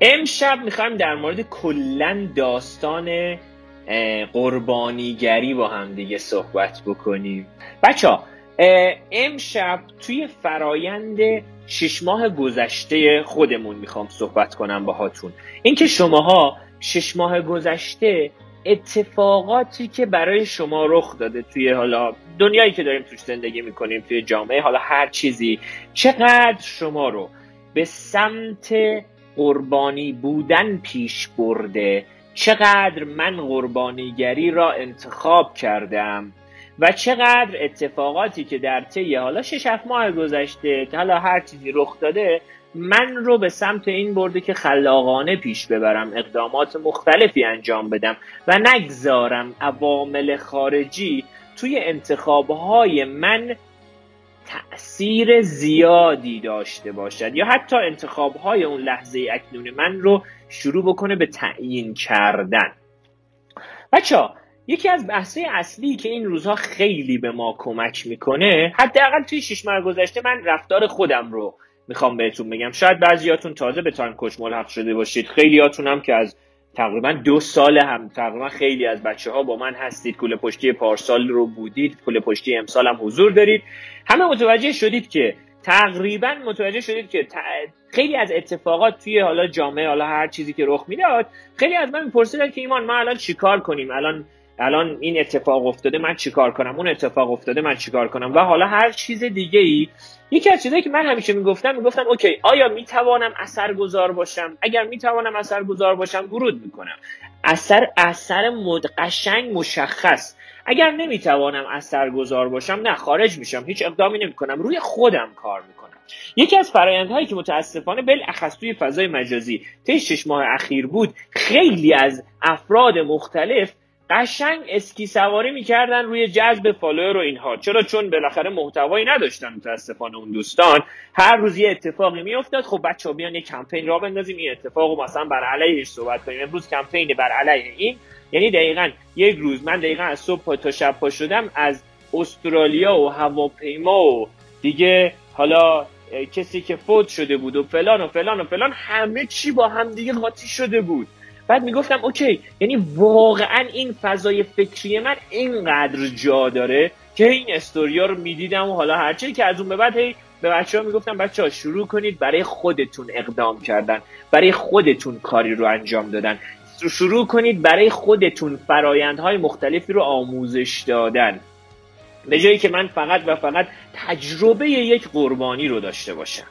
امشب می‌خوایم در مورد کلا داستان قربانیگری با هم دیگه صحبت بکنیم. بچه ها امشب توی فرایند شش ماه گذشته خودمون می‌خوام صحبت کنم باهاتون. اینکه شماها شش ماه گذشته اتفاقاتی که برای شما رخ داده توی حالا دنیایی که داریم توش زندگی می‌کنیم توی جامعه حالا هر چیزی چقدر شما رو به سمت قربانی بودن پیش برده. چقدر من قربانیگری را انتخاب کردم و چقدر اتفاقاتی که در طی حالا شش ماه گذشته حالا هر چیزی رخ داده من رو به سمت این برده که خلاقانه پیش ببرم اقدامات مختلفی انجام بدم و نگذارم عوامل خارجی توی انتخابهای من تأثیر زیادی داشته باشد یا حتی انتخاب های اون لحظه اکنون من رو شروع بکنه به تعیین کردن. بچه یکی از بحثه اصلی که این روزها خیلی به ما کمک می‌کنه حداقل توی شش ماه گذشته من رفتار خودم رو می‌خوام بهتون بگم. شاید بعضیاتون تازه به تایم کوچ ملحق شده باشید. خیلیاتون هم که از تقریبا دو سال هم تقریبا خیلی از بچه ها با من هستید. کوله پشتی پارسال رو بودید کوله پشتی امسال هم حضور دارید. همه متوجه شدید که تقریبا متوجه شدید که خیلی از اتفاقات توی حالا جامعه حالا هر چیزی که رخ می‌داد خیلی از من میپرسیدن که ایمان ما الان چیکار کنیم؟ الان الان این اتفاق افتاده من چیکار کنم؟ اون اتفاق افتاده من چیکار کنم؟ و حالا هر چیز دیگه ای یکی از چیزایی که من همیشه می‌گفتم می‌گفتم اوکی آیا می‌توانم اثرگذار باشم؟ اگر می‌توانم اثرگذار باشم ورود می‌کنم. اثر اثر مد قشنگ مشخص. اگر نمی‌توانم اثرگذار باشم نه خارج میشم هیچ اقدامی نمی‌کنم روی خودم کار می‌کنم. یکی از فرایندهایی که متاسفانه بالاخص توی فضای مجازی طی شش ماه اخیر بود خیلی از افراد مختلف قشنگ اسکی سواری می‌کردن روی جذب فالوور و اینها. چرا؟ چون بالاخره محتوایی نداشتن متاسفانه اون دوستان. هر روز یه اتفاقی میافتاد خب بچه ها بیان یه کمپین را بندازیم این اتفاق مثلا بر علیهش صحبت کنیم. امروز کمپین بر علیه این. یعنی دقیقا یک روز من دقیقا از صبح تا شب پا شدم از استرالیا و هواپیما و دیگه حالا کسی که فوت شده بود و فلان و فلان و فلان همه چی با هم دیگه قاطی شده بود. بعد می‌گفتم اوکی یعنی واقعا این فضای فکری من اینقدر جا داره که این استوریا رو می‌دیدم و حالا هرچی که از اون به بعد هی به بچه ها می‌گفتم بچه ها شروع کنید برای خودتون اقدام کردن برای خودتون کاری رو انجام دادن. شروع کنید برای خودتون فرایندهای مختلفی رو آموزش دادن. به جایی که من فقط و فقط تجربه یک قربانی رو داشته باشم.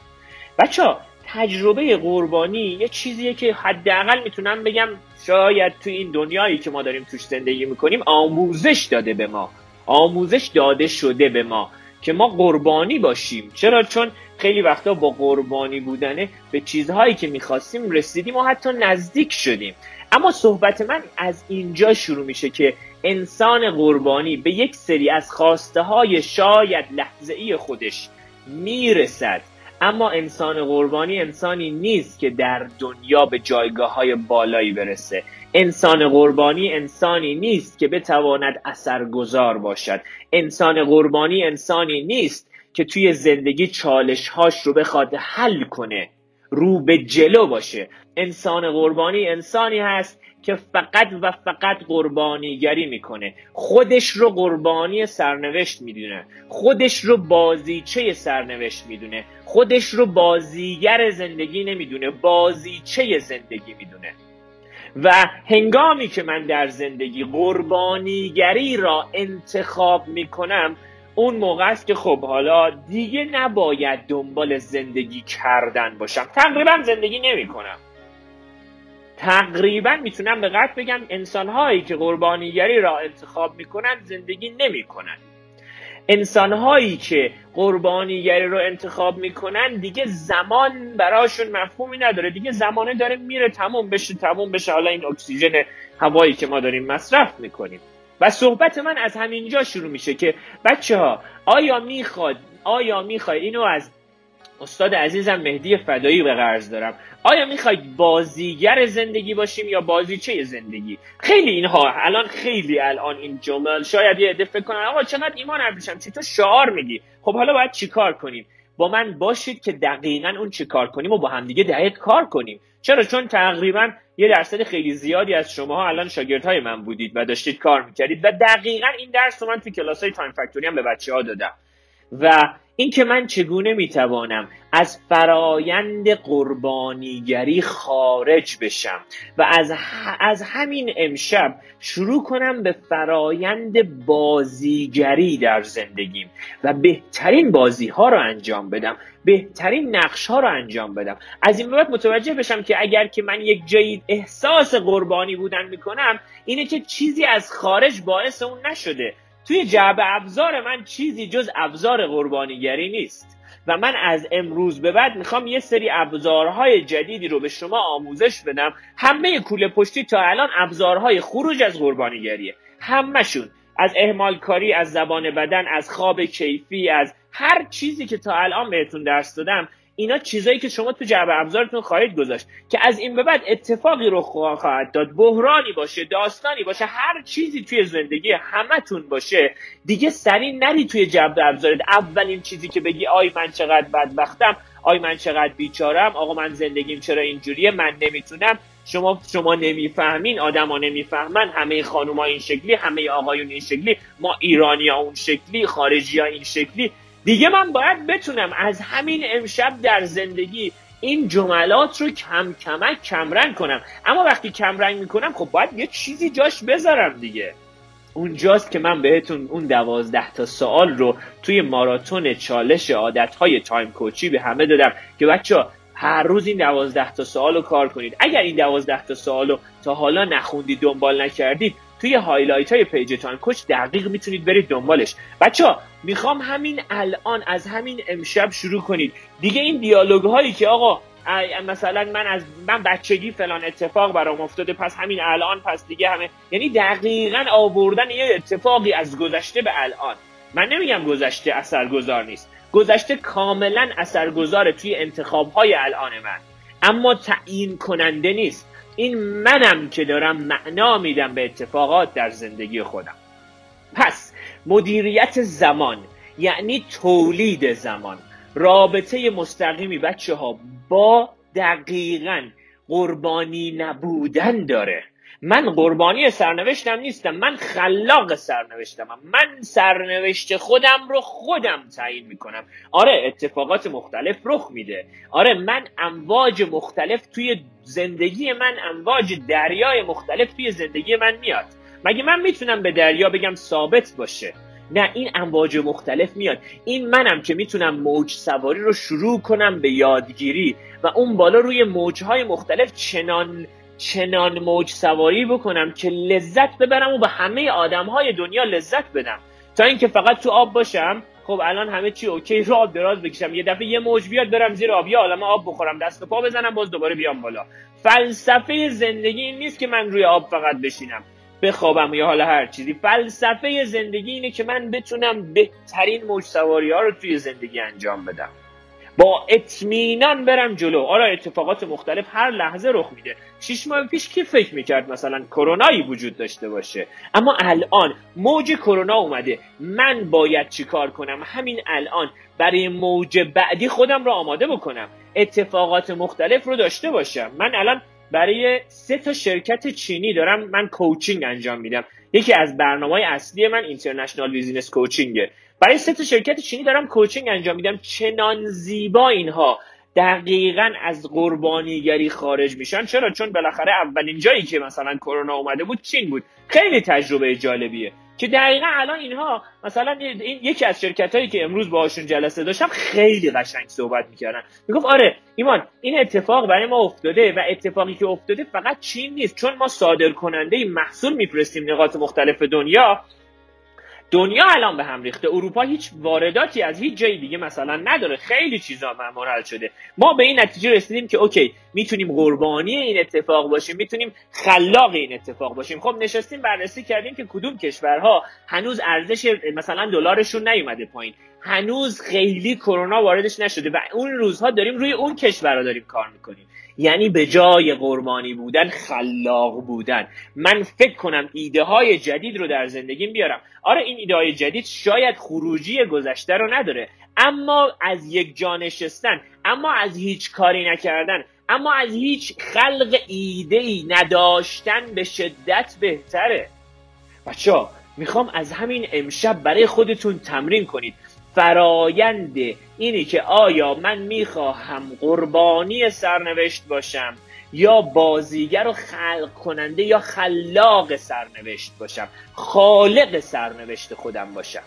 بچه ها تجربه قربانی یه چیزیه که حداقل می‌تونم بگم شاید تو این دنیایی که ما داریم توش زندگی می‌کنیم آموزش داده به ما. آموزش داده شده به ما که ما قربانی باشیم. چرا؟ چون خیلی وقتا با قربانی بودنه به چیزهایی که می‌خواستیم رسیدیم و حتی نزدیک شدیم. اما صحبت من از اینجا شروع میشه که انسان قربانی به یک سری از خواسته های شاید لحظه ای خودش می‌رسد. اما انسان قربانی انسانی نیست که در دنیا به جایگاه های بالایی برسه. انسان قربانی انسانی نیست که بتواند اثرگذار باشد. انسان قربانی انسانی نیست که توی زندگی چالش هاش رو بخواد حل کنه. رو به جلو باشه. انسان قربانی انسانی هست که فقط و فقط قربانیگری می‌کنه. خودش رو قربانی سرنوشت می‌دونه. خودش رو بازیچه سرنوشت می‌دونه. خودش رو بازیگر زندگی نمی‌دونه بازیچه زندگی می‌دونه. و هنگامی که من در زندگی قربانیگری را انتخاب می‌کنم اون موقع است که خب حالا دیگه نباید دنبال زندگی کردن باشم. تقریبا زندگی نمی‌کنم. تقریبا می‌تونم به قطع بگم انسانهایی که قربانیگری را انتخاب می‌کنن زندگی نمی‌کنن. انسانهایی که قربانیگری رو انتخاب می‌کنن دیگه زمان براشون مفهومی نداره. دیگه زمانه داره میره تموم بشه تموم بشه. حالا این اکسیژن هوایی که ما داریم مصرف می‌کنیم. و صحبت من از همینجا شروع میشه که بچه ها آیا می‌خواد آیا می‌خواد اینو از استاد عزیزم مهدی فدایی به قرض دارم. آیا می‌خواید بازیگر زندگی باشیم یا بازیچه زندگی؟ خیلی اینها الان خیلی الان این جمل شاید یه عده فکر کنن آقا چقدر ایمان ابریشم چی تو شعار میگی؟ خب حالا باید چیکار کنیم؟ با من باشید که دقیقا اون چیکار کنیم و با همدیگه دقیق کار کنیم. چرا؟ چون تقریبا یه درصد خیلی زیادی از شما الان شاگردهای من بودید و داشتید کار می‌کردید و دقیقا این درس رو من تو کلاس های تایم فکتوری هم به بچه ها دادم. و اینکه من چگونه می‌توانم از فرایند قربانیگری خارج بشم و از, از همین امشب شروع کنم به فرایند بازیگری در زندگیم و بهترین بازی ها رو انجام بدم بهترین نقش ها رو انجام بدم. از این بعد متوجه بشم که اگر که من یک جایی احساس قربانی بودن می‌کنم اینه که چیزی از خارج باعث اون نشده. توی جعبه ابزار من چیزی جز ابزار قربانیگری نیست. و من از امروز به بعد می‌خوام یه سری ابزارهای جدیدی رو به شما آموزش بدم. همه کوله پشتی تا الان ابزارهای خروج از قربانیگریه. همهشون از اهمال کاری از زبان بدن از خواب کیفی از هر چیزی که تا الان بهتون درس دادم اینا چیزایی که شما تو جعبه ابزارتون خواهید گذاشت که از این به بعد اتفاقی رو خواهد داد بحرانی باشه داستانی باشه هر چیزی توی زندگی همتون باشه دیگه سری نری توی جعبه ابزارت. اولین چیزی که بگی آی من چقدر بدبختم آی من چقدر بیچارم آقا من زندگیم چرا اینجوریه من نمی‌تونم. شما شما نمی‌فهمین آدما نمی‌فهمن همه خانوما این شکلی همه آقایون این شکلی ما ایرانی ها اون شکلی خارجی ها این شکلی. دیگه من باید بتونم از همین امشب در زندگی این جملات رو کم کمک کمرنگ کنم. اما وقتی کمرنگ می‌کنم خب باید یه چیزی جاش بذارم دیگه. اونجاست که من بهتون اون دوازده تا سوال رو توی ماراتون چالش عادتهای Time Coach ی به همه دادم که بچه‌ها هر روز این دوازده تا سوال رو کار کنید. اگر این دوازده تا سوال رو تا حالا نخوندید دنبال نکردید توی highlight های page Time Coach دقیق می‌تونید برید دنبالش. بچه ها می‌خوام همین الان از همین امشب شروع کنید. دیگه این دیالوگ هایی که آقا مثلا من از من بچگی فلان اتفاق برام افتاده پس همین الان پس دیگه همه. یعنی دقیقا آوردن یه اتفاقی از گذشته به الان. من نمیگم گذشته اثرگذار نیست. گذشته کاملا اثرگذاره توی انتخاب های الان من. اما تعیین کننده نیست. این منم که دارم معنا میدم به اتفاقات در زندگی خودم. پس مدیریت زمان یعنی تولید زمان. رابطه مستقیمی بچه ها با دقیقا قربانی نبودن داره. من قربانی سرنوشتم نیستم من خلاق سرنوشتم. من سرنوشت خودم رو خودم تعیین می‌کنم. آره اتفاقات مختلف رخ میده. آره من امواج مختلف توی زندگی من امواج دریای مختلف توی زندگی من میاد. مگه من می‌تونم به دریا بگم ثابت باشه؟ نه این امواج مختلف میاد. این منم که می‌تونم موج سواری رو شروع کنم به یادگیری و اون بالا روی موجهای مختلف چنان چنان موج سواری بکنم که لذت ببرم و به همه آدم های دنیا لذت بدم. تا اینکه فقط تو آب باشم خب الان همه چی اوکی رو آب دراز بکشم. یه دفعه یه موج بیاد برم زیر آب یه عالمه آب بخورم دست و پا بزنم باز دوباره بیام بالا. فلسفه زندگی این نیست که من روی آب فقط بشینم بخوابم یا حالا هر چیزی. فلسفه زندگی اینه که من بتونم بهترین موج سواری ها رو توی زندگی انجام بدم. با اطمینان برم جلو. آره اتفاقات مختلف هر لحظه رخ میده. شیش ماه پیش کی فکر می‌کرد مثلا کرونایی وجود داشته باشه؟ اما الان موج کرونا اومده. من باید چیکار کنم؟ همین الان برای موج بعدی خودم رو آماده بکنم. اتفاقات مختلف رو داشته باشم. من الان برای سه تا شرکت چینی دارم. من coaching انجام میدم. یکی از برنامه اصلی من international business coaching ه برای سه تا شرکت چینی دارم coaching انجام میدم. چنان زیبا اینها دقیقا از قربانیگری خارج میشن. چرا؟ چون بالاخره اولین جایی که مثلا کرونا اومده بود چین بود. خیلی تجربه جالبیه. که دقیقا الان اینها مثلا این یکی از شرکت هایی که امروز باهاشون جلسه داشتم خیلی قشنگ صحبت می‌کردن. می‌گفت آره ایمان این اتفاق برای ما افتاده و اتفاقی که افتاده فقط چین نیست. چون ما صادر کننده محصول میفرستیم نقاط مختلف دنیا. دنیا الان به هم ریخته. اروپا هیچ وارداتی از هیچ جای دیگه مثلا نداره. خیلی چیزا منحل شده. ما به این نتیجه رسیدیم که اوکی می‌تونیم قربانی این اتفاق باشیم می‌تونیم خلاق این اتفاق باشیم. خب نشستیم بررسی کردیم که کدوم کشورها هنوز ارزش مثلا دلارشون نیومده پایین. هنوز خیلی کرونا واردش نشده و اون روزها داریم روی اون کشورها داریم کار می‌کنیم. یعنی به جای قربانی بودن خلاق بودن. من فکر کنم ایده های جدید رو در زندگیم بیارم. آره این ایده های جدید شاید خروجی گذشته رو نداره. اما از یک جا نشستن اما از هیچ کاری نکردن اما از هیچ خلق ایده ای نداشتن به شدت بهتره. بچه می‌خوام از همین امشب برای خودتون تمرین کنید. فرایند اینی که آیا من می‌خواهم قربانی سرنوشت باشم یا بازیگر و خلق کننده یا خلاق سرنوشت باشم خالق سرنوشت خودم باشم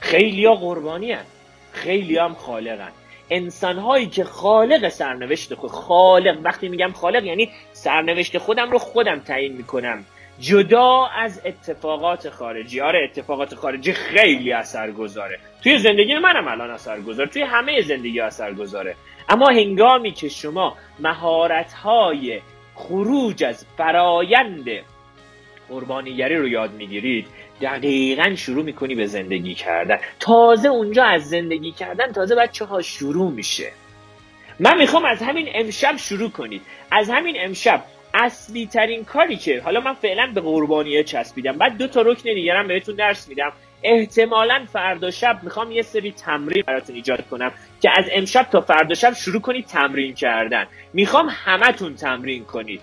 خیلی ها قربانی هن. خیلی هم خالقن انسان هایی که خالق سرنوشت خود خالق وقتی میگم خالق یعنی سرنوشت خودم رو خودم تعیین می‌کنم جدا از اتفاقات خارجی. آره اتفاقات خارجی خیلی اثر گذاره توی زندگی منم الان اثر گذاره توی همه زندگی اثر گذاره اما هنگامی که شما مهارت های خروج از فرایند قربانیگری رو یاد می‌گیرید دقیقا شروع می‌کنی به زندگی کردن. تازه اونجا از زندگی کردن تازه بچه ها شروع میشه. من می‌خوام از همین امشب شروع کنید. از همین امشب اصلی ترین کاری که حالا من فعلا به قربانیه چسبیدم بعد دو تا رکن دیگرم بهتون درس میدم. احتمالا فردا شب می‌خوام یه سری تمرین براتون ایجاد کنم که از امشب تا فردا شب شروع کنید تمرین کردن. می‌خوام همتون تمرین کنید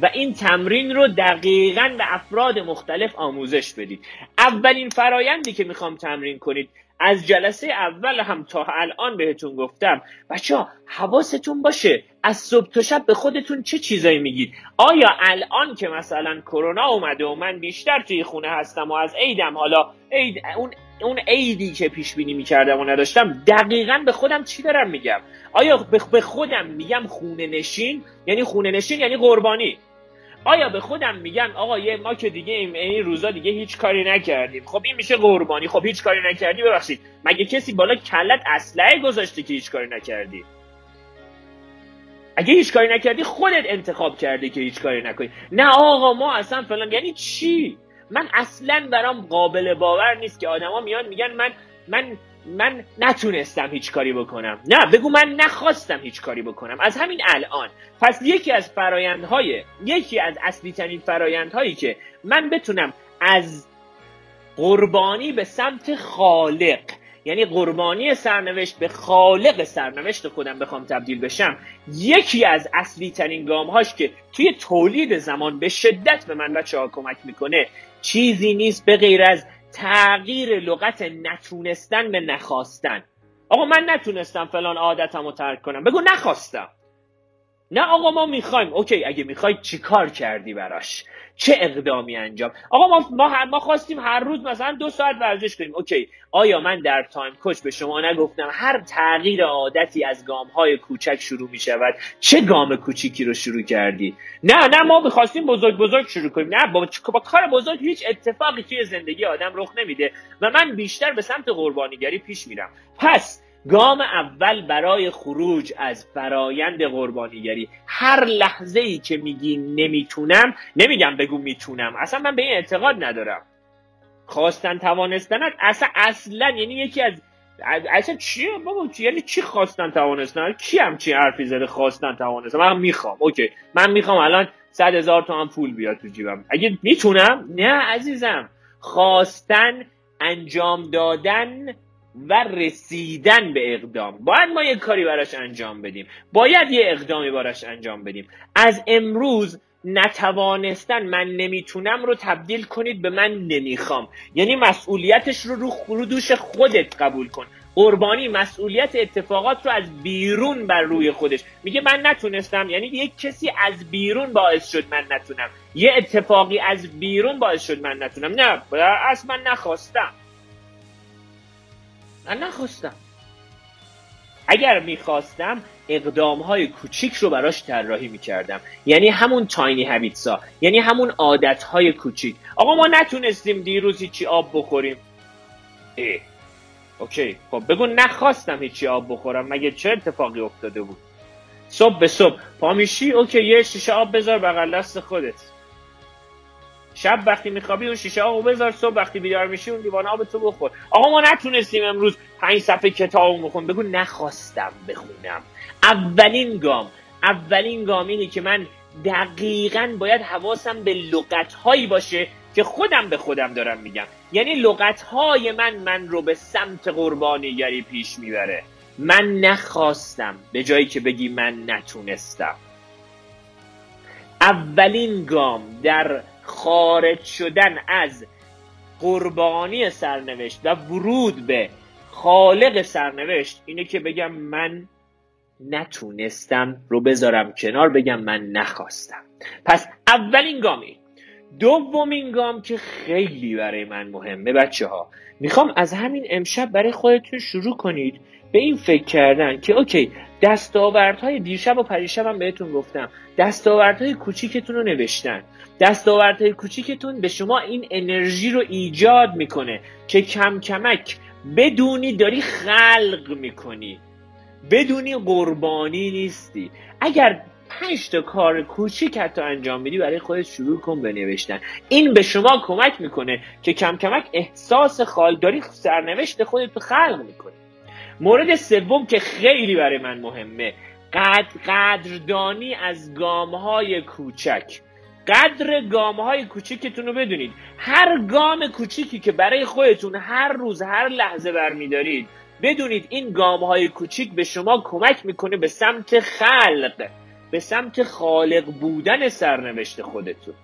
و این تمرین رو دقیقا به افراد مختلف آموزش بدید. اولین فرایندی که می‌خوام تمرین کنید از جلسه اول هم تا الان بهتون گفتم. بچه ها حواستون باشه. از صبح تا شب به خودتون چه چیزایی میگید؟ آیا الان که مثلا کرونا اومده و من بیشتر توی خونه هستم و از عیدم حالا عید اون اون عیدی که پیش بینی می‌کردم و نداشتم دقیقا به خودم چی دارم میگم؟ آیا به خودم میگم خونه نشین؟ یعنی خونه نشین یعنی قربانی. آیا به خودم میگم آقا یه ما که دیگه این روزا دیگه هیچ کاری نکردیم. خب این میشه قربانی. خب هیچ کاری نکردی ببخشید. مگه کسی بالا کلت اسلحه گذاشته که هیچ کاری نکردی؟ اگه هیچ کاری نکردی خودت انتخاب کردی که هیچ کاری نکنی. نه آقا ما اصلا فلان. یعنی چی؟ من اصلا برام قابل باور نیست که آدما میان میگن من من من نتونستم هیچ کاری بکنم. نه بگو من نخواستم هیچ کاری بکنم. از همین الان. پس یکی از فرایندهای یکی از اصلی ترین فرایندهایی که من بتونم از قربانی به سمت خالق یعنی قربانی سرنوشت به خالق سرنوشت خودم بخوام تبدیل بشم یکی از اصلی ترین گام هاش که توی تولید زمان به شدت به من بچه ها کمک می‌کنه چیزی نیست به غیر از تغییر لغت نتونستن به نخواستن. آقا من نتونستم فلان عادتم رو ترک کنم. بگو نخواستم. نه آقا ما می‌خوایم. OK اگه می‌خوای چیکار کردی براش؟ چه اقدامی انجام؟ آقا ما ما, ما خواستیم هر روز مثلا دو ساعت ورزش کنیم. OK آیا من در Time Coach به شما نگفتم؟ هر تغییر عادتی از گام های کوچک شروع می شود چه گام کوچیکی رو شروع کردی؟ نه نه ما می‌خواستیم بزرگ بزرگ شروع کنیم. نه با, با کار بزرگ هیچ اتفاقی توی زندگی آدم رخ نمیده و من بیشتر به سمت قربانیگری پیش میرم. پس گام اول برای خروج از فرایند قربانیگری. هر لحظه ای که میگی نمی‌تونم نمیگم بگو می‌تونم. اصلا من به این اعتقاد ندارم. خواستن توانستنت اصلا اصلا یعنی یکی از اصلا چیه بابا چی یعنی چی خواستن توانستن؟ کی هم چی حرفی زده خواستن توانستن؟ من می‌خوام اوکی. من می‌خوام الان صد هزار تومن پول بیاد تو جیبم. اگه می‌تونم؟ نه عزیزم. خواستن انجام دادن و رسیدن به اقدام. باید ما یه کاری براش انجام بدیم. باید یه اقدامی براش انجام بدیم. از امروز نتوانستن من نمی‌تونم رو تبدیل کنید به من نمی‌خوام. یعنی مسئولیتش رو رو, رو دوش خودت قبول کن. قربانی مسئولیت اتفاقات رو از بیرون بر روی خودش. میگه من نتونستم. یعنی یک کسی از بیرون باعث شد من نتونم. یه اتفاقی از بیرون باعث شد من نتونم. نه اصلا من نخواستم. من نخواستم. اگر می‌خواستم اقدام های کوچیک رو براش طراحی می‌کردم. یعنی همون تاینی هبیتسا یعنی همون عادت های کوچیک. آقا ما نتونستیم دیروز هیچی آب بخوریم. اه. OK. خب بگو نخواستم هیچی آب بخورم. مگه چه اتفاقی افتاده بود؟ صبح به صبح. پامیشی OK. یه شیشه آب بذار بغل دست خودت. شب وقتی میخوابی اون شیشه آقا بذار صبح وقتی بیدار میشی اون لیوان آب تو بخور. آقا ما نتونستیم امروز پنج صفحه کتاب بخون بگو نخواستم بخونم. اولین گام اولین گام اینه که من دقیقا باید حواسم به لغت هایی باشه که خودم به خودم دارم میگم. یعنی لغت های من من رو به سمت قربانیگری پیش می‌بره. من نخواستم به جایی که بگی من نتونستم. اولین گام در خارج شدن از قربانی سرنوشت و ورود به خالق سرنوشت اینه که بگم من نتونستم رو بذارم کنار بگم من نخواستم. پس اولین گامی. دومین گام که خیلی برای من مهمه بچه ها می‌خوام از همین امشب برای خودتون شروع کنید به این فکر کردن که اوکی دستاوردهای دیشب و پریشب هم بهتون گفتم. دستاوردهای کوچیکتون رو نوشتن. دستاوردهای کوچیکتون به شما این انرژی رو ایجاد می‌کنه که کم کمک بدونی داری خلق می‌کنی. بدونی قربانی نیستی. اگر پنج تا کار کوچیک حتی انجام میدی برای خودت شروع کن به نوشتن. این به شما کمک می‌کنه که کم کمک احساس خال داری سرنوشت خودت رو خلق می‌کنی. مورد سوم که خیلی برای من مهمه قدر قدردانی از گام های کوچک. قدر گام های کوچیکتون رو بدونید. هر گام کوچیکی که برای خودتون هر روز هر لحظه برمیدارید بدونید این گام های کوچیک به شما کمک می‌کنه به سمت خلق به سمت خالق بودن سرنوشت خودتون.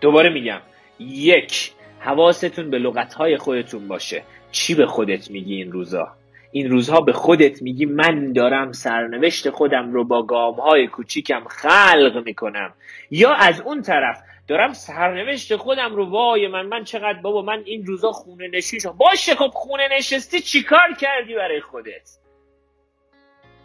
دوباره میگم یک حواستون به لغت های خودتون باشه. چی به خودت میگی این روزا؟ این روزها به خودت میگی من دارم سرنوشت خودم رو با گام های کوچیکم خلق می‌کنم. یا از اون طرف دارم سرنوشت خودم رو وای من من چقدر بابا من این روزا خونه نشین باشه خب خونه نشستی چیکار کردی برای خودت؟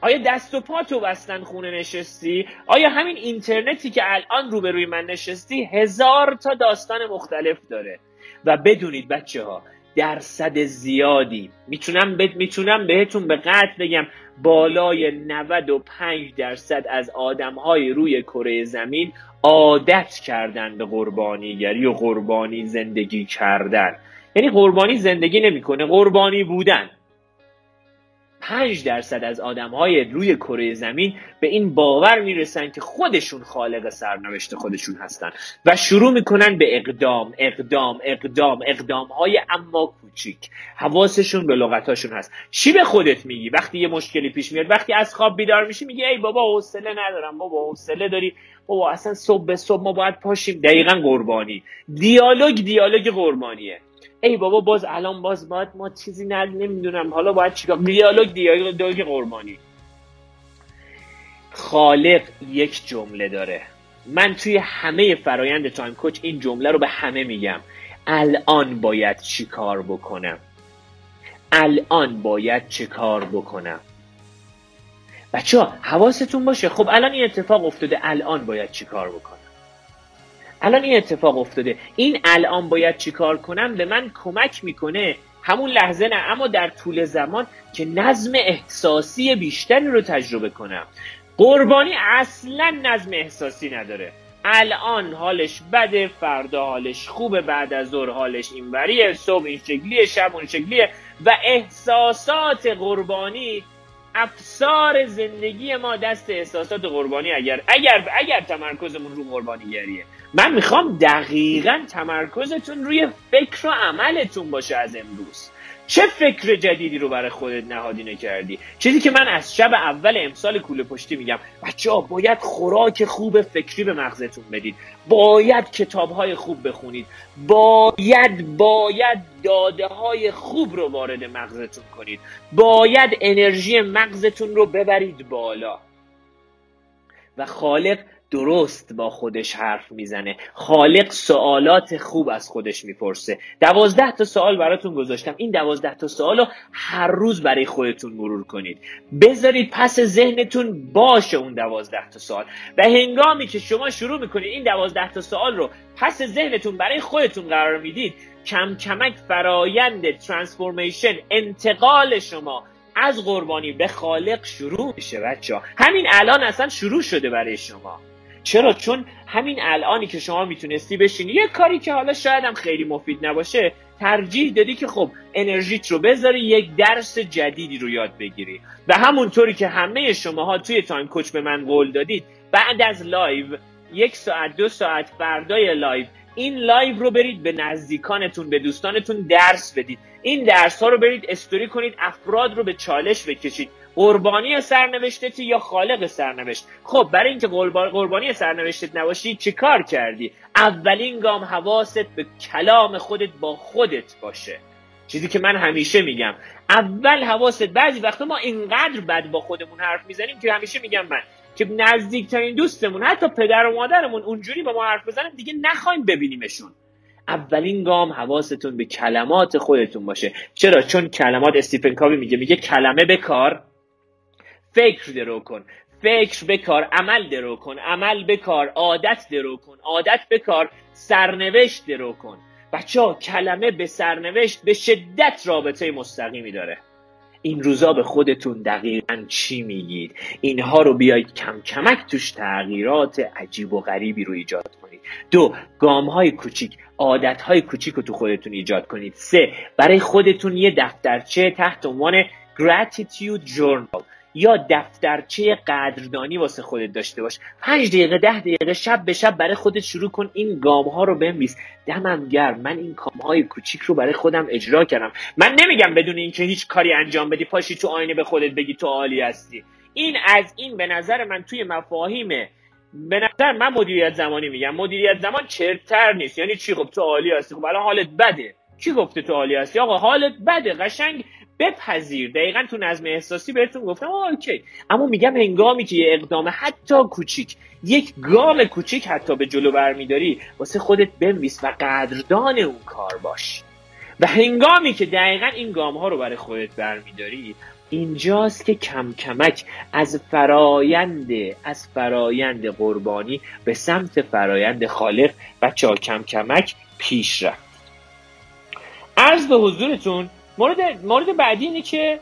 آیا دست و پا تو بستن خونه نشستی؟ آیا همین اینترنتی که الان روبروی من نشستی هزار تا داستان مختلف داره؟ و بدونید بچه ها درصد زیادی. می‌تونم ب... می‌تونم بهتون به قطع بگم بالای 95 درصد از آدم های روی کره زمین عادت کردن به قربانیگری و قربانی زندگی کردن. یعنی قربانی زندگی نمی‌کنه قربانی بودن. 5 درصد از آدم های روی کره زمین به این باور می‌رسن که خودشون خالق سرنوشت خودشون هستن و شروع می‌کنن به اقدام اقدام اقدام اقدام های اما کوچیک. حواسشون به لغتاشون هست. چی به خودت میگی؟ وقتی یه مشکلی پیش میاد وقتی از خواب بیدار میشی میگی ای بابا حوصله ندارم. بابا حوصله داری. بابا اصلا صبح به صبح ما باید پاشیم. دقیقا قربانی. دیالوگ دیالوگ قربانیه. ای بابا باز الان باز باید ما چیزی نمی‌دونم. حالا باید چیکار دیالوگ دیالوگ قربانی. خالق یک جمله داره. من توی همه فرایند تایم کوچ این جمله رو به همه میگم. الان باید چی کار بکنم؟ الان باید چه کار بکنم؟ بچه ها حواستون باشه. خب الان این اتفاق افتاده. الان باید چی کار بکنم؟ الان این اتفاق افتاده. این الان باید چی کار کنم؟ به من کمک می‌کنه. همون لحظه نه اما در طول زمان که نظم احساسی بیشتری رو تجربه کنم. قربانی اصلا نظم احساسی نداره. الان حالش بده فردا حالش خوبه بعد از ظهر حالش اینوریه صبح این شکلیه شب اون شکلیه و احساسات قربانی افسار زندگی ما دست احساسات قربانی. اگر اگر اگر تمرکزمون رو قربانی گریه. من می‌خوام دقیقا تمرکزتون روی فکر و عملتون باشه از امروز. چه فکر جدیدی رو برای خودت نهادینه کردی چیزی که من از شب اول امسال کوله پشتی میگم. بچه ها باید خوراک خوب فکری به مغزتون بدید. باید کتاب های خوب بخونید. باید باید داده های خوب رو وارد مغزتون کنید. باید انرژی مغزتون رو ببرید بالا. و خالق درست با خودش حرف می‌زنه. خالق سوالات خوب از خودش می‌پرسه. دوازده تا سوال براتون گذاشتم. این دوازده تا سوال رو هر روز برای خودتون مرور کنید. بذارید پس ذهنتون باشه اون دوازده تا سوال. و هنگامی که شما شروع می‌کنید این دوازده تا سوال رو پس ذهنتون برای خودتون قرار می‌دید کم کمک فرایند ترانسفورمیشن انتقال شما از قربانی به خالق شروع میشه بچه‌ها همین الان اصلا شروع شده برای شما. چرا؟ چون همین الانی که شما می‌تونستی بشینی. یه کاری که حالا شاید هم خیلی مفید نباشه ترجیح دادی که خب انرژیت رو بذاری یک درس جدیدی رو یاد بگیری. و همونطوری که همه شماها توی Time Coach به من قول دادید بعد از live یک ساعت دو ساعت فردای لایو این لایو رو برید به نزدیکانتون به دوستانتون درس بدید. این درس ها رو برید استوری کنید افراد رو به چالش بکشید. قربانی سرنوشتتی یا خالق سرنوشت؟ خب برای اینکه قربانی سرنوشتت نباشی چی کار کردی؟ اولین گام حواست به کلام خودت با خودت باشه. چیزی که من همیشه میگم. اول حواست بعضی وقتا ما اینقدر بد با خودمون حرف می‌زنیم که همیشه میگم من که نزدیکترین دوستمون حتی پدر و مادرمون اونجوری با ما حرف بزنن دیگه نخوایم ببینیمشون. اولین گام حواستون به کلمات خودتون باشه. چرا؟ چون کلمات استیفن کاوی میگه. میگه کلمه به کار. فکر درو کن. فکر بکار عمل درو کن. عمل بکار عادت درو کن. عادت بکار سرنوشت درو کن. بچه ها کلمه به سرنوشت به شدت رابطه مستقیمی داره. این روزا به خودتون دقیقا چی میگید؟ اینها رو بیایید کم کمک توش تغییرات عجیب و غریبی رو ایجاد کنید. دو گام های کوچیک عادت های کوچیک رو تو خودتون ایجاد کنید. سه برای خودتون یه دفترچه تحت عنوان gratitude journal. یا دفترچه قدردانی واسه خودت داشته باش. پنج دقیقه ده دقیقه شب به شب برای خودت شروع کن این گام ها رو بنویس. دمم گرم من این کام های کوچیک رو برای خودم اجرا کردم. من نمیگم بدون اینکه هیچ کاری انجام بدی پاشی تو آینه به خودت بگی تو عالی هستی. این از این به نظر من توی مفاهیم به نظر من مدیریت زمانی میگم. مدیریت زمان چرتر نیست. یعنی چی؟ خب تو عالی هستی. خب الان حالت بده. کی گفته تو عالی هستی؟ آقا حالت بده. قشنگ بپذیر. دقیقا تو نظم احساسی بهتون گفتم اوکی. اما میگم هنگامی که یه اقدام حتی کوچیک یک گام کوچیک حتی به جلو برمیداری واسه خودت بنویس و قدردان اون کار باش. و هنگامی که دقیقا این گام ها رو برای خودت برمیداری اینجاست که کم کمک از فرایند از فرایند قربانی به سمت فرایند خالق بچه ها کم کمک پیش رفت. عرض به حضورتون مورد مورد بعدی اینه که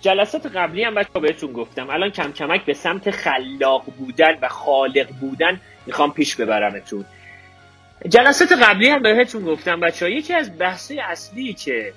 جلسات قبلی هم بچه بهتون گفتم. الان کم کمک به سمت خلاق بودن و خالق بودن می‌خوام پیش ببرمتون. جلسات قبلی هم بهتون گفتم بچه ها یکی از بحثی اصلی که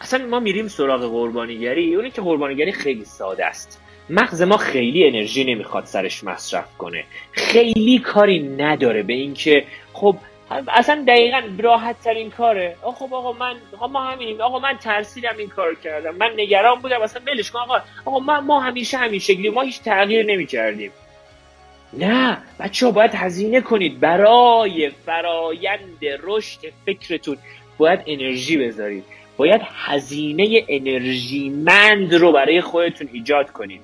اصلا ما میریم سراغ قربانیگری اونی که قربانیگری خیلی ساده است. مغز ما خیلی انرژی نمی‌خواد سرش مصرف کنه. خیلی کاری نداره به اینکه خب اصلا دقیقا راحت ترین کاره خب آقا من ما همینیم. آقا من ترسیدم این کار کردم. من نگران بودم. اصلا ولش کن. آقا آقا ما, ما همیشه همین شکلی. ما هیچ تغییر نمی کردیم نه. بچه ها باید هزینه کنید. برای فرایند رشد فکرتون باید انرژی بذارید. باید هزینه انرژیمند رو برای خودتون ایجاد کنید.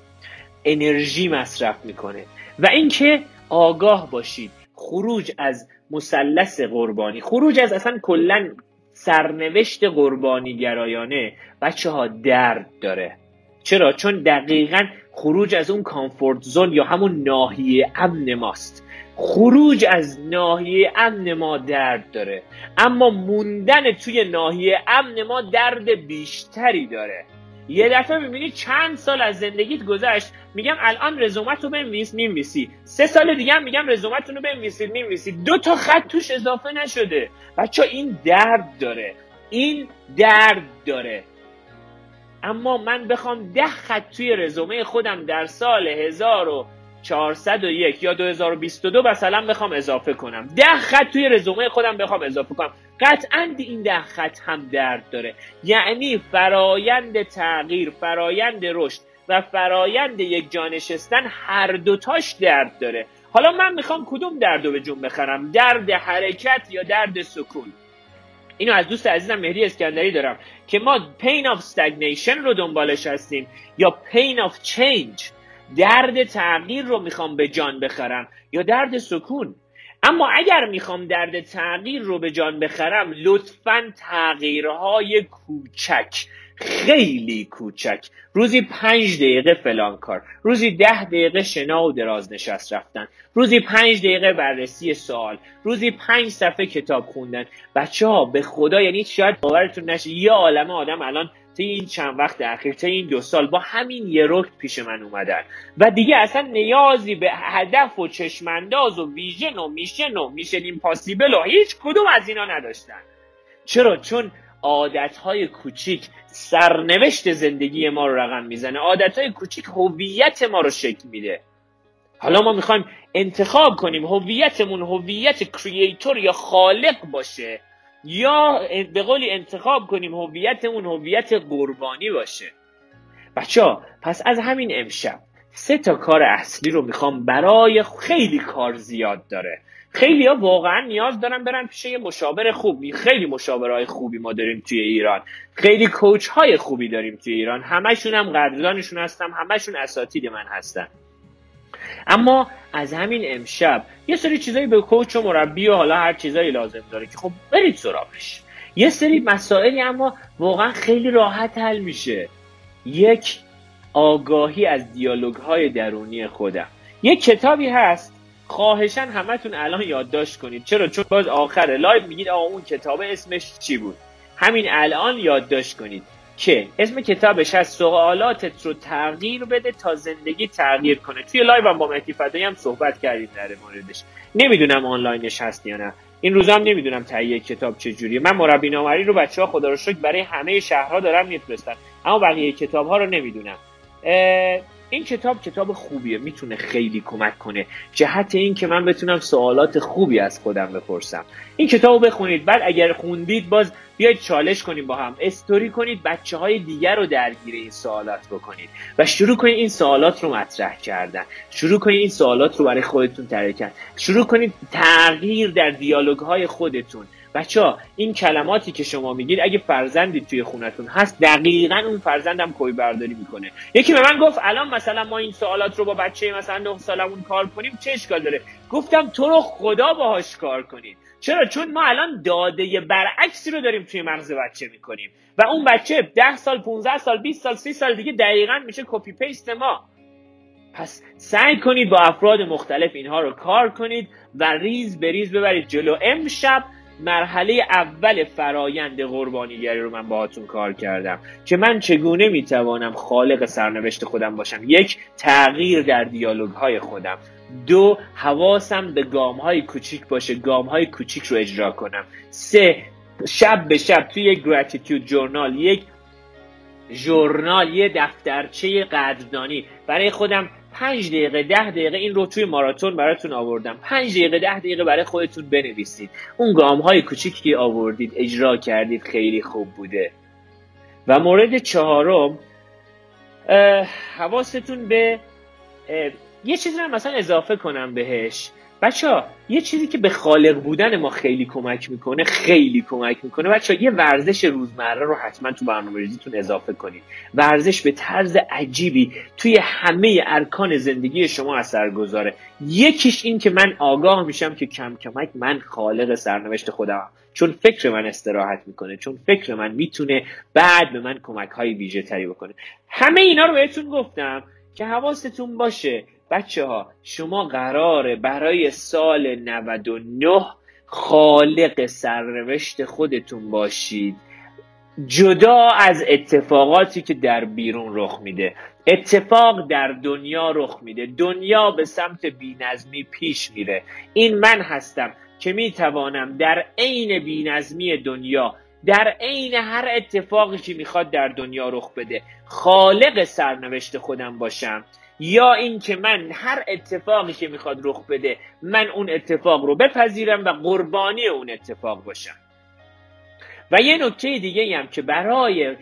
انرژی مصرف می‌کنه. و اینکه آگاه باشید. خروج از مثلث قربانی. خروج از اصلا کلا سرنوشت قربانی گرایانه بچه ها درد داره. چرا؟ چون دقیقا خروج از اون کامفورت زون یا همون ناحیه امن ماست. خروج از ناحیه امن ما درد داره. اما موندن توی ناحیه امن ما درد بیشتری داره. یه دفعه می‌بینی چند سال از زندگیت گذشت میگم الان رزومت رو بنویس میمیسی سه سال دیگه میگم رزومتون رو بنویسید میمیسید دو تا خط توش اضافه نشده. بچه این درد داره. این درد داره. اما من بخوام ده خط توی رزومه خودم در سال 1401 یا 2022 مثلا بخوام اضافه کنم. ده خط توی رزومه خودم بخوام اضافه کنم. قطعا این ده خط هم درد داره. یعنی فرایند تغییر فرایند رشد و فرایند یک جانشستن هر دوتاش درد داره. حالا من می‌خوام کدوم درد رو به جون بخرم؟ درد حرکت یا درد سکون؟ اینو از دوست عزیزم مهدی اسکندری دارم که ما pain of stagnation رو دنبالش هستیم یا pain of change درد تغییر رو می‌خوام به جان بخرم یا درد سکون؟ اما اگر می‌خوام درد تغییر رو به جان بخرم لطفا تغییرهای کوچک خیلی کوچک. روزی پنج دقیقه فلان کار. روزی ده دقیقه شنا و دراز نشست رفتن. روزی پنج دقیقه بررسی سوال. روزی پنج صفحه کتاب خوندن. بچه ها به خدا یعنی شاید باورتون نشه یه عالم آدم الان طی این چند وقت اخیر طی این دو سال با همین یه رکت پیش من اومدن. و دیگه اصلا نیازی به هدف و چشمانداز و ویژن و میشن و میشن ایمپاسیبل و هیچ کدوم از اینا نداشتن. چرا؟ چون عادتهای کوچیک سرنوشت زندگی ما رو رقم می‌زنه. عادتهای کوچیک هویت ما رو شکل میده. حالا ما می‌خوایم انتخاب کنیم هویتمون هویت کریئتور یا خالق باشه. یا به قولی انتخاب کنیم هویتمون هویت قربانی باشه. بچه پس از همین امشب سه تا کار اصلی رو می‌خوام برای خیلی کار زیاد داره. خیلی ها واقعا نیاز دارن برن پیش یه مشاور خوب خیلی مشاورهای خوبی ما داریم توی ایران. خیلی کوچ های خوبی داریم توی ایران. همشون هم قدردانشون هستم. همشون اساتید من هستن. اما از همین امشب یه سری چیزایی به کوچ و مربی و حالا هر چیزایی لازم داره که خب برید سراغش. یه سری مسائلی اما واقعا خیلی راحت حل میشه. یک آگاهی از دیالوگ های درونی خودم. یک کتابی هست. خواهشاً همتون الان یادداشت کنید. چرا؟ چون باز آخر live میگید آقا اون کتاب اسمش چی بود؟ همین الان یادداشت کنید. که اسم کتابش از سوالاتت رو تغییر بده تا زندگی تغییر کنه. توی live هم با مهدی فدایی هم صحبت کردیم در موردش. نمی‌دونم آنلاینش هست یا نه. این روزا هم نمی‌دونم تهیه کتاب چجوریه. من مربی نامری رو بچه ها خدا رو شکر برای همه شهرها دارم میفرستن اما بقیه کتاب ها رو نمی‌دونم. این کتاب کتاب خوبیه می‌تونه خیلی کمک کنه. جهت این که من بتونم سوالات خوبی از خودم بپرسم. این کتاب بخونید. بعد اگر خوندید باز بیاید چالش کنیم با هم. استوری کنید بچه های دیگر رو درگیر این سوالات بکنید. و شروع کنید این سوالات رو مطرح کردن. شروع کنید این سوالات رو برای خودتون ترکن شروع کنید تغییر در دیالوگ های خودتون. بچه‌ها این کلماتی که شما میگید اگه فرزندی توی خونتون هست دقیقا اون فرزندم کپی برداری می‌کنه. یکی به من گفت الان مثلا ما این سوالات رو با بچه مثلا 9 سالمون کار کنیم چه اشکال داره؟ گفتم تو رو خدا باهاش کار کنید چرا؟ چون ما الان داده برعکسی رو داریم توی مغز بچه می‌کنیم. و اون بچه 10 سال 15 سال 20 سال 30 سال دیگه دقیقا میشه copy paste ما. پس سعی کنید با افراد مختلف اینها رو کار کنید و ریز به ریز ببرید جلو. امشب مرحله اول فرایند قربانیگری رو من باهاتون کار کردم که من چگونه می‌توانم خالق سرنوشت خودم باشم؟ یک تغییر در دیالوگ های خودم. دو حواسم به گام های کوچیک باشه گام های کوچیک رو اجرا کنم. سه شب به شب توی یک gratitude journal یک ژورنال یه دفترچه قدردانی. برای خودم پنج دقیقه ده دقیقه این رو توی ماراتون براتون آوردم. پنج دقیقه ده دقیقه برای خودتون بنویسید. اون گام های کوچیکی که آوردید اجرا کردید خیلی خوب بوده. و مورد چهارم حواستون به یه چیزی رو مثلا اضافه کنم بهش. بچه ها یه چیزی که به خالق بودن ما خیلی کمک می‌کنه خیلی کمک می‌کنه. بچه ها یه ورزش روزمره رو حتما تو برنامه ریزیتون اضافه کنید ورزش به طرز عجیبی توی همه ارکان زندگی شما اثر گذاره. یکیش این که من آگاه میشم که کم کمک من خالق سرنوشت خودم چون فکر من استراحت می‌کنه چون فکر من می‌تونه بعد به من کمک های ویژه تری بکنه. همه اینا رو بهتون گفتم که حواستون باشه بچه ها شما قراره برای سال 99 خالق سرنوشت خودتون باشید. جدا از اتفاقاتی که در بیرون رخ میده. اتفاق در دنیا رخ میده. دنیا به سمت بینظمی پیش میره. این من هستم که می‌توانم در عین بینظمی دنیا در عین هر اتفاقی که می‌خواد در دنیا رخ بده خالق سرنوشت خودم باشم. یا اینکه من هر اتفاقی که می‌خواد رخ بده من اون اتفاق رو بپذیرم و قربانی اون اتفاق باشم. و یه نکته دیگه هم که برای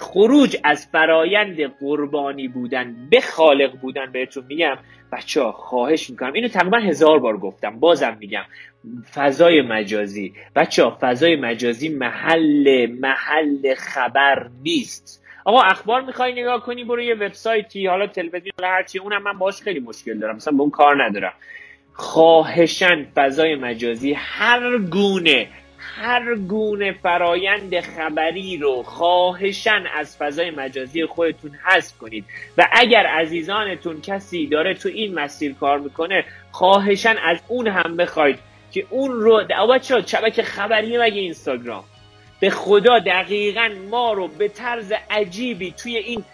خروج از فرایند قربانی بودن به خالق بودن بهتون میگم بچه ها خواهش می‌کنم. اینو تقریبا هزار بار گفتم بازم میگم. فضای مجازی. بچه ها فضای مجازی محل محل خبر نیست. آقا اخبار می‌خوای نگاه کنی برو یه وبسایتی حالا تلویزیون حالا هرچی اونم من باش خیلی مشکل دارم. مثلا با اون کار ندارم. خواهشن فضای مجازی هر گونه هر گونه فرایند خبری رو خواهشن از فضای مجازی خودتون حذف کنید. و اگر عزیزانتون کسی داره تو این مسیر کار می‌کنه خواهشن از اون هم بخواید که اون رو بچه شبکه خبری مگه اینستاگرام؟ به خدا دقیقا ما رو به طرز عجیبی توی این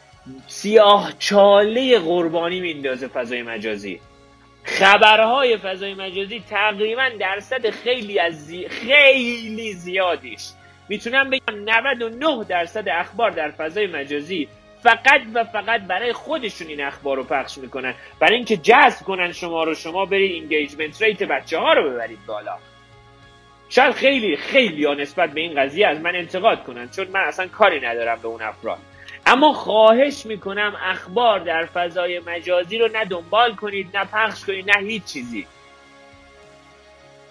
سیاه چاله قربانی میندازه فضای مجازی. خبرهای فضای مجازی تقریبا درصد خیلی از خیلی زیادیش. می‌تونم بگم 99 درصد اخبار در فضای مجازی فقط و فقط برای خودشون این اخبار رو پخش می‌کنن. برای اینکه جذب کنن شما رو شما برید engagement rate بچه ها رو ببرید بالا. شاید خیلی خیلی ها نسبت به این قضیه از من انتقاد کنن چون من اصلا کاری ندارم به اون افراد. اما خواهش می‌کنم اخبار در فضای مجازی رو نه دنبال کنید نه پخش کنید نه هیچ چیزی.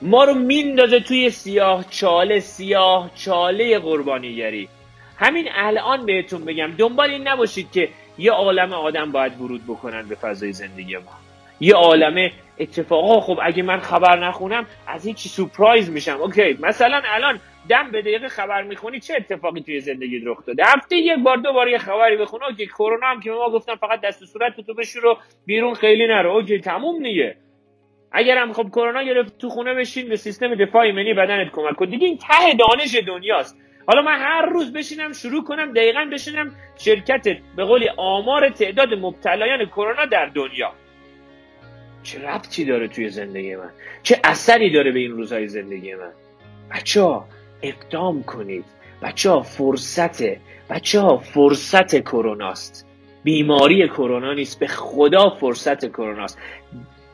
ما رو میندازه توی سیاه چاله سیاه چاله قربانیگری. همین الان بهتون بگم دنبال این نباشید که یه عالم آدم باید ورود بکنن به فضای زندگی ما. یه عالمه اتفاقا. خب اگه من خبر نخونم از هیچی سورپرایز میشم. okay مثلا الان دم به دقیقه خبر می‌خونی چه اتفاقی توی زندگی رخ داده؟ هفته یک بار دو بار یه خبری بخونه okay کرونا هم که ما گفتم فقط دست صورت تو بشورو بیرون خیلی نرو. اوکی تموم دیگه. اگر هم خب کرونا گرفت تو خونه بشین به سیستم دفاع ایمنی بدنت کمک کن. دیگه این ته دانش دنیاست. حالا من هر روز بشینم شروع کنم دقیقا بشینم شرکت به قولی آمار تعداد مبتلایان کرونا در دنیا. چه ربطی داره توی زندگی من؟ چه اثری داره به این روزهای زندگی من؟ بچه ها اقدام کنید. بچه ها فرصته بچه ها فرصت کروناست. بیماری کرونا نیست به خدا فرصت کروناست.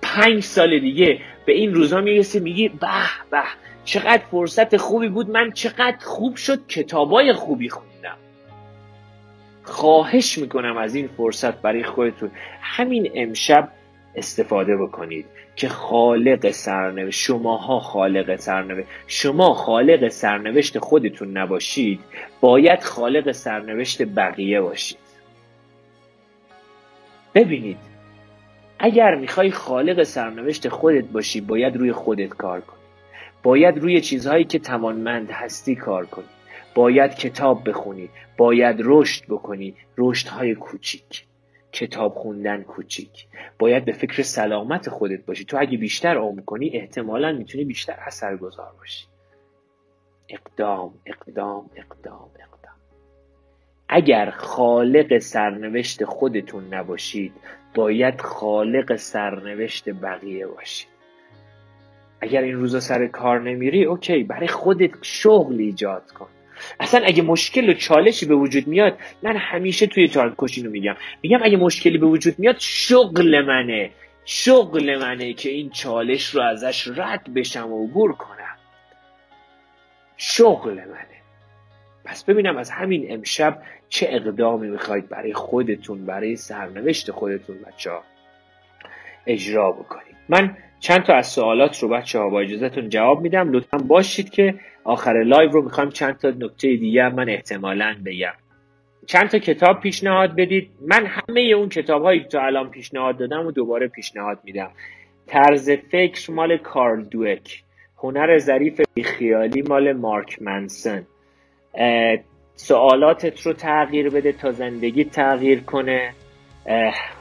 پنج سال دیگه به این روزها می‌رسی میگی به به چقدر فرصت خوبی بود. من چقدر خوب شد کتابای خوبی خوندم. خواهش می‌کنم از این فرصت برای خودتون. همین امشب استفاده بکنید که خالق سرنوشت شماها خالق سرنوشت. شما خالق سرنوشت خودتون نباشید باید خالق سرنوشت بقیه باشید. ببینید اگر می‌خوای خالق سرنوشت خودت باشی باید روی خودت کار کنی. باید روی چیزهایی که توانمند هستی کار کنی. باید کتاب بخونی. باید رشد بکنی. رشدهای کوچیک. کتاب خوندن کوچیک. باید به فکر سلامت خودت باشی. تو اگه بیشتر عمر کنی احتمالا می‌تونی بیشتر اثرگذار باشی. اقدام اقدام اقدام اقدام. اگر خالق سرنوشت خودتون نباشید باید خالق سرنوشت بقیه باشید. اگر این روزا سر کار نمیری اوکی برای خودت شغل ایجاد کن. اصلا اگه مشکل و چالشی به وجود میاد من همیشه توی چال کشینو میگم. میگم اگه مشکلی به وجود میاد شغل منه. شغل منه که این چالش رو ازش رد بشم و عبور کنم. شغل منه. پس ببینم از همین امشب چه اقدامی می‌خواید برای خودتون برای سرنوشت خودتون بچه ها اجرا بکنید. من چند تا از سوالات رو بچه ها با اجازهتون جواب میدم. لطفا باشید که آخر live رو می‌خوام چند تا نکته دیگه من احتمالا بگم. چند تا کتاب پیشنهاد بدید. من همه اون کتاب هایی که الان پیشنهاد دادم و دوباره پیشنهاد میدم. طرز فکر مال کارل دوک. هنر ظریف خیالی مال مارک منسن. سوالاتت رو تغییر بده تا زندگی تغییر کنه.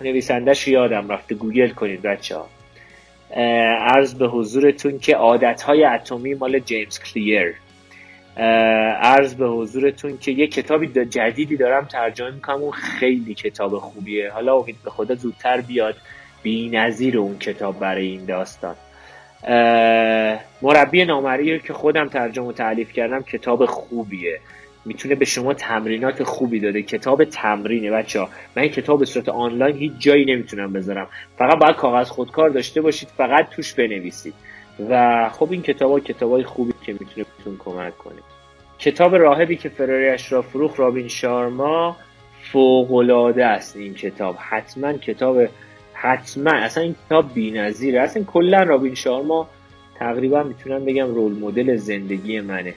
نویسندهش یادم رفته گوگل کنید بچه ها عرض به حضورتون که عادت های اتمی مال جیمز کلیر. عرض به حضورتون که یه کتابی جدیدی دارم ترجمه می‌کنم اون خیلی کتاب خوبیه. حالا امید به خدا زودتر بیاد بی نظیر اون کتاب برای این داستان. مربی نامری که خودم ترجمه و تعلیف کردم کتاب خوبیه. می‌تونه به شما تمرینات خوبی داده. کتاب تمرینه بچه ها من این کتاب به صورت آنلاین هیچ جایی نمی‌تونم بذارم. فقط باید کاغذ خودکار داشته باشید فقط توش بنویسید. و خب این کتاب ها کتاب های خوبی که می‌تونه بهتون کمک کنه. کتاب راهبی که فراری اشراف فروخ رابین شارما فوق‌العاده است این کتاب. حتما کتاب حتما. اصلا این کتاب بی‌نظیره. اصلا کلا رابین شارما تقریبا می‌تونم بگم role model زندگی منه.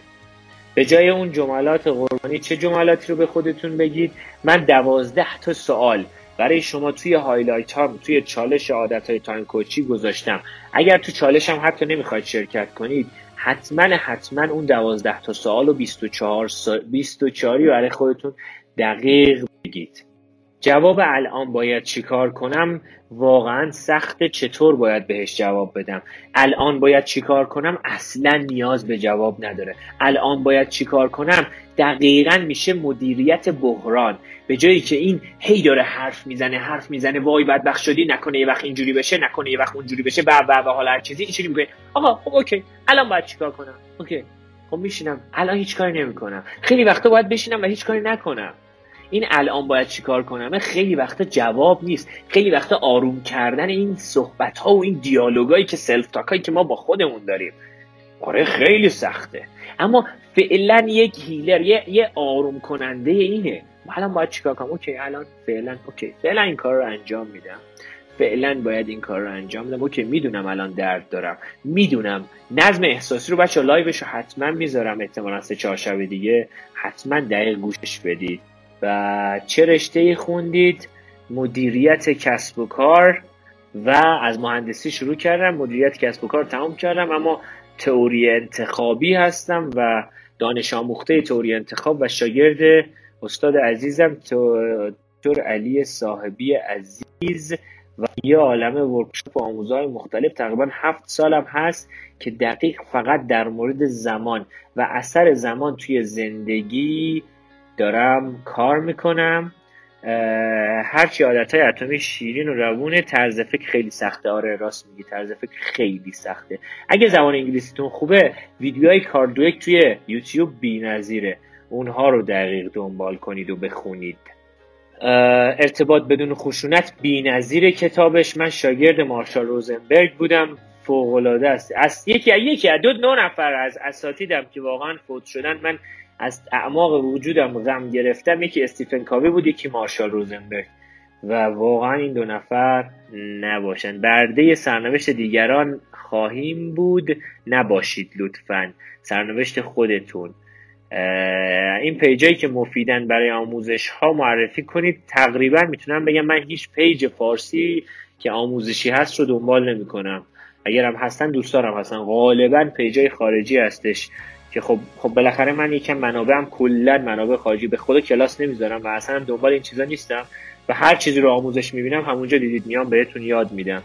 به جای اون جملات قربانی چه جملاتی رو به خودتون بگید؟ من دوازده تا سوال برای شما توی highlight ها توی چالش عادت های time coach ی گذاشتم. اگر تو چالش هم حتی نمی‌خواید شرکت کنید حتما حتما اون دوازده تا سوال و 24 سا... 24 رو برای خودتون دقیق بگید. جواب الان باید چیکار کنم؟ واقعا سخت چطور باید بهش جواب بدم؟ الان باید چیکار کنم؟ اصلا نیاز به جواب نداره. الان باید چیکار کنم؟ دقیقا میشه مدیریت بحران. به جایی که این هی داره حرف می‌زنه حرف می‌زنه وای بدبخت شدی نکنه یه وقت اینجوری بشه نکنه یه وقت اونجوری بشه و و و حالا هر چیزی اینجوری میگه آقا خب اوکی. الان باید چیکار کنم؟ Okay. خب میشینم. الان هیچ کاری نمی‌کنم. خیلی وقتا باید بشینم و هیچ کاری نکنم. این الان باید چیکار کنم؟ خیلی وقتا جواب نیست. خیلی وقتا آروم کردن این صحبت ها و این دیالوگایی که self-talk ایی که ما با خودمون داریم. آره خیلی سخته. اما فعلا یک healer یه, یه آروم کننده اینه. الان باید چیکار کنم؟ okay الان فعلا okay. فعلا این کار رو انجام میدم. فعلا باید این کار رو انجام بدم. okay می‌دونم الان درد دارم. می‌دونم نظم احساسی رو بچه لایوش رو حتما می‌ذارم. احتمالا سه چهار دیگه. حتما دقیق گوشش بدید. و چه رشته خوندید؟ مدیریت کسب و کار. و از مهندسی شروع کردم مدیریت کسب و کار تمام کردم اما تئوری انتخابی هستم و دانش آموخته تئوری انتخاب و شاگرد استاد عزیزم دکتر علی صاحبی عزیز و یه عالم ورکشاپ و آموزهای مختلف. تقریبا هفت سالم هست که دقیق فقط در مورد زمان و اثر زمان توی زندگی دارم کار می‌کنم. هرچی عادت های اتمی شیرین و روونه طرز فکر خیلی سخته. آره راست میگی طرز فکر خیلی سخته. اگه زبان انگلیسیتون خوبه ویدیوهای کاردویک توی یوتیوب بی نظیره اونها رو دقیق دنبال کنید و بخونید. ارتباط بدون خشونت بی نظیر کتابش. من شاگرد مارشال روزنبرگ بودم. فوق است. از یکی یکی دو دو نفر از اساتیدم که واقعا فوت شدن. من از اعماق وجودم غم گرفتم یکی استیفن کاوی بود یکی مارشال روزنبرگ. و واقعا این دو نفر نباشن برده سرنوشت دیگران خواهیم بود نباشید لطفا. سرنوشت خودتون. این پیجایی که مفیدن برای آموزش ها معرفی کنید تقریبا می‌تونم بگم من هیچ پیج فارسی که آموزشی هست رو دنبال نمی کنم اگر هم هستن دوست دارم هستن. غالبا پیجای خارجی هستش. که خب خب بالاخره من یکم منابعم کلا منابع خارجی به خود کلاس نمی‌ذارم و اصلا دنبال این چیزا نیستم و هر چیزی رو آموزش می‌بینم همونجا دیدید میام بهتون یاد میدم.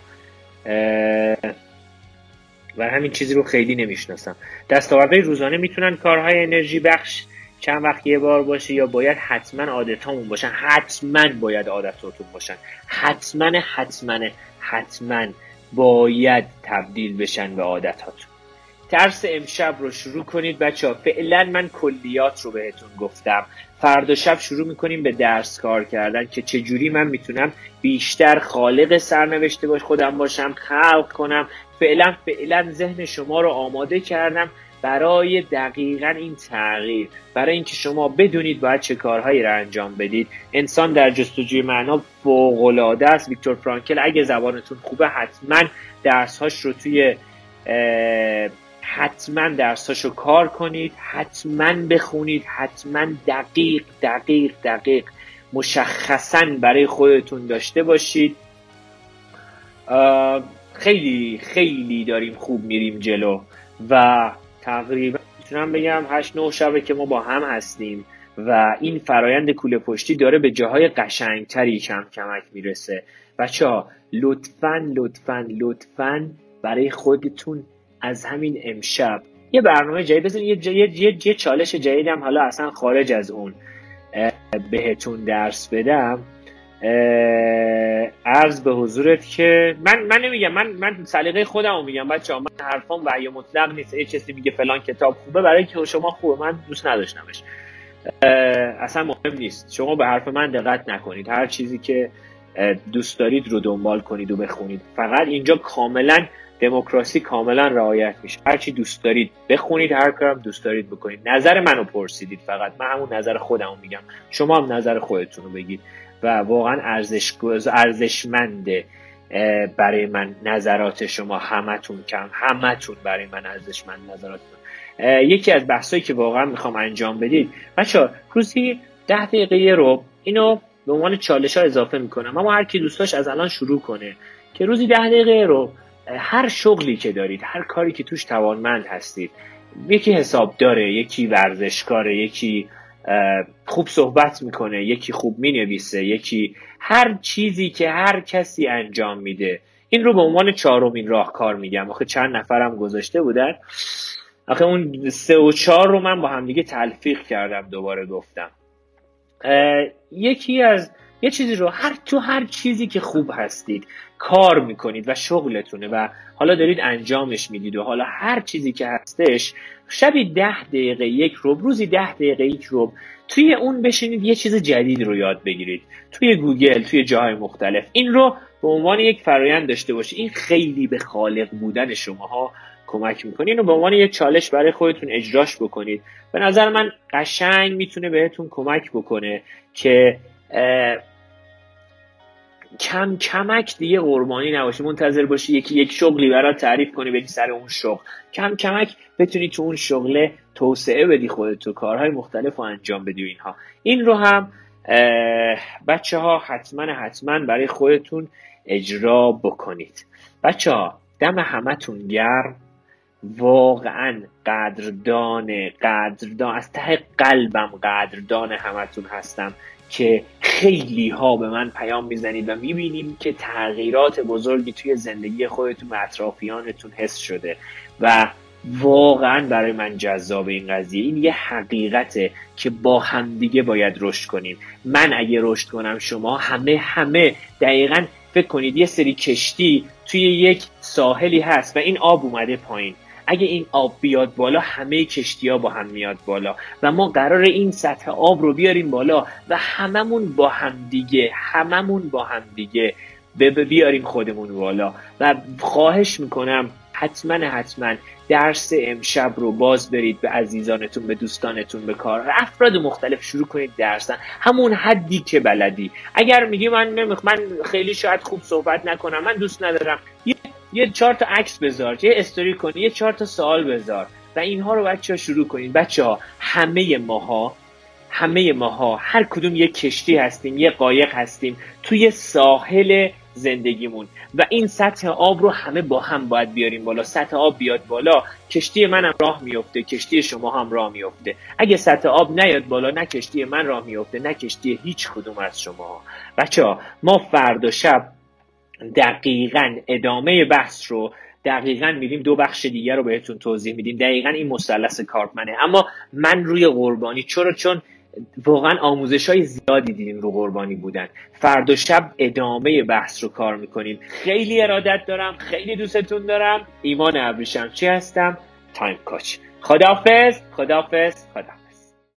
و همین چیزی رو خیلی نمی‌شناسم. دستاوردهای روزانه می‌تونن کارهای انرژی بخش چند وقت یه بار باشه یا باید حتما عادتامون باشن. حتما باید عادتاتون باشن. حتما حتما حتما باید تبدیل بشن به عادتاتون. درس امشب رو شروع کنید بچه ها فعلا من کلیات رو بهتون گفتم. فردا شب شروع می‌کنیم به درس کار کردن که چجوری من می‌تونم بیشتر خالق سرنوشته باش خودم باشم خلق کنم. فعلا فعلا ذهن شما رو آماده کردم برای دقیقا این تغییر. برای اینکه شما بدونید باید چه کارهایی را انجام بدید. انسان در جستجوی معنا فوقالعاده است. ویکتور فرانکل اگه زبانتون خوبه حتما درسهاش رو توی حتما درساشو کار کنید حتما بخونید حتما دقیق دقیق دقیق مشخصا برای خودتون داشته باشید. خیلی خیلی داریم خوب میریم جلو و تقریبا می‌تونم بگم هشت نه شبه که ما با هم هستیم و این فرایند کوله پشتی داره به جاهای قشنگتری کم کمک می‌رسه. بچه ها لطفا لطفا لطفا برای خودتون از همین امشب. یه برنامه جدید بزن یه, یه،, یه،, یه چالش جدیدم حالا اصلا خارج از اون بهتون درس بدم. عرض به حضورت که من من نمیگم من من سلیقه خودم رو میگم بچه من حرفام وحی مطلق نیست. یه کسی میگه فلان کتاب خوبه برای که شما خوبه. من دوست نداشتمش. اصلا مهم نیست. شما به حرف من دقت نکنید. هر چیزی که دوست دارید رو دنبال کنید و بخونید. فقط اینجا کاملا دموکراسی کاملا رعایت میشه. هرچی دوست دارید بخونید هر کارم دوست دارید بکنید. نظر منو پرسیدید فقط. من همون نظر خودمو میگم. شما هم نظر خودتون رو بگید. و واقعا ارزش ارزشمنده برای من نظرات شما همتون کم. همتون برای من ارزشمند نظراتتون. یکی از بحثایی که واقعا می‌خوام انجام بدید. بچه روزی ده دقیقه رو اینو به عنوان چالش ها اضافه می‌کنم. اما هر کی دوستاش از الان شروع کنه. که روزی ده دقیقه رو هر شغلی که دارید هر کاری که توش توانمند هستید یکی حساب داره یکی ورزشکاره یکی خوب صحبت می‌کنه یکی خوب می‌نویسه یکی هر چیزی که هر کسی انجام میده. این رو به عنوان چهارمین راهکار میگم. آخه چند نفرم گذاشته بودن. آخه اون سه و چهار رو من با همدیگه تلفیق کردم دوباره گفتم. یکی از یه چیزی رو هر تو هر چیزی که خوب هستید کار می‌کنید و شغلتونه و حالا دارید انجامش می‌دید و حالا هر چیزی که هستش شبی ده دقیقه یک روب روزی ده دقیقه یک روب توی اون بشینید یه چیز جدید رو یاد بگیرید. توی گوگل توی جاهای مختلف. این رو به عنوان یک فرایند داشته باشید این خیلی به خالق بودن شماها کمک می‌کنه. اینو به عنوان یک چالش برای خودتون اجراش بکنید. به نظر من قشنگ می‌تونه بهتون کمک بکنه که کم کمک دیگه قربانی نباشی منتظر باشی یکی یک شغلی برات تعریف کنی بدی سر اون شغل. کم کمک بتونی تو اون شغل توسعه بدی خودت تو کارهای مختلف رو انجام بدی و اینها. این رو هم بچه ها حتما حتما برای خودتون اجرا بکنید. بچه ها دم همتون گرم. واقعا قدردان قدردان از ته قلبم قدردان همتون هستم. که خیلی ها به من پیام می‌زنید و می‌بینیم که تغییرات بزرگی توی زندگی خودتون و اطرافیانتون حس شده و واقعا برای من جذاب این قضیه. این یه حقیقته که با همدیگه باید رشد کنیم. من اگه رشد کنم شما همه همه. دقیقا فکر کنید یه سری کشتی توی یک ساحلی هست و این آب اومده پایین. اگه این آب بیاد بالا همه کشتی ها با هم میاد بالا و ما قرار این سطح آب رو بیاریم بالا و هممون با هم دیگه هممون با هم دیگه بیاریم خودمون بالا. و خواهش می‌کنم حتما حتما درس امشب رو باز برید به عزیزانتون به دوستانتون به کار افراد مختلف شروع کنید درسن. همون حدی که بلدی. اگر میگی من نمیخ من خیلی شاید خوب صحبت نکنم من دوست ندارم. یه یه چهار تا عکس بذار یه استوری کنی یه چهار تا سوال بذار و اینها رو بچه ها شروع کنید بچه ها همه ماها همه ماها هر کدوم یه کشتی هستیم یه قایق هستیم توی ساحل زندگیمون و این سطح آب رو همه با هم باید بیاریم بالا. سطح آب بیاد بالا کشتی منم راه میفته کشتی شما هم راه میفته اگه سطح آب نیاد بالا نه کشتی من راه میفته نه کشتی هیچ کدوم از شما بچه ها ما فردا شب دقیقا ادامه بحث رو دقیقا میریم دو بخش دیگر رو بهتون توضیح میدیم. دقیقا این مثلث کارپمنه. اما من روی قربانی چرا؟ چون واقعا آموزش های زیادی دیدیم رو قربانی بودن. فردا شب ادامه بحث رو کار می‌کنیم. خیلی ارادت دارم خیلی دوستتون دارم. ایمان ابریشم چی هستم؟ تایم کاچ خدافز خدافز خدافز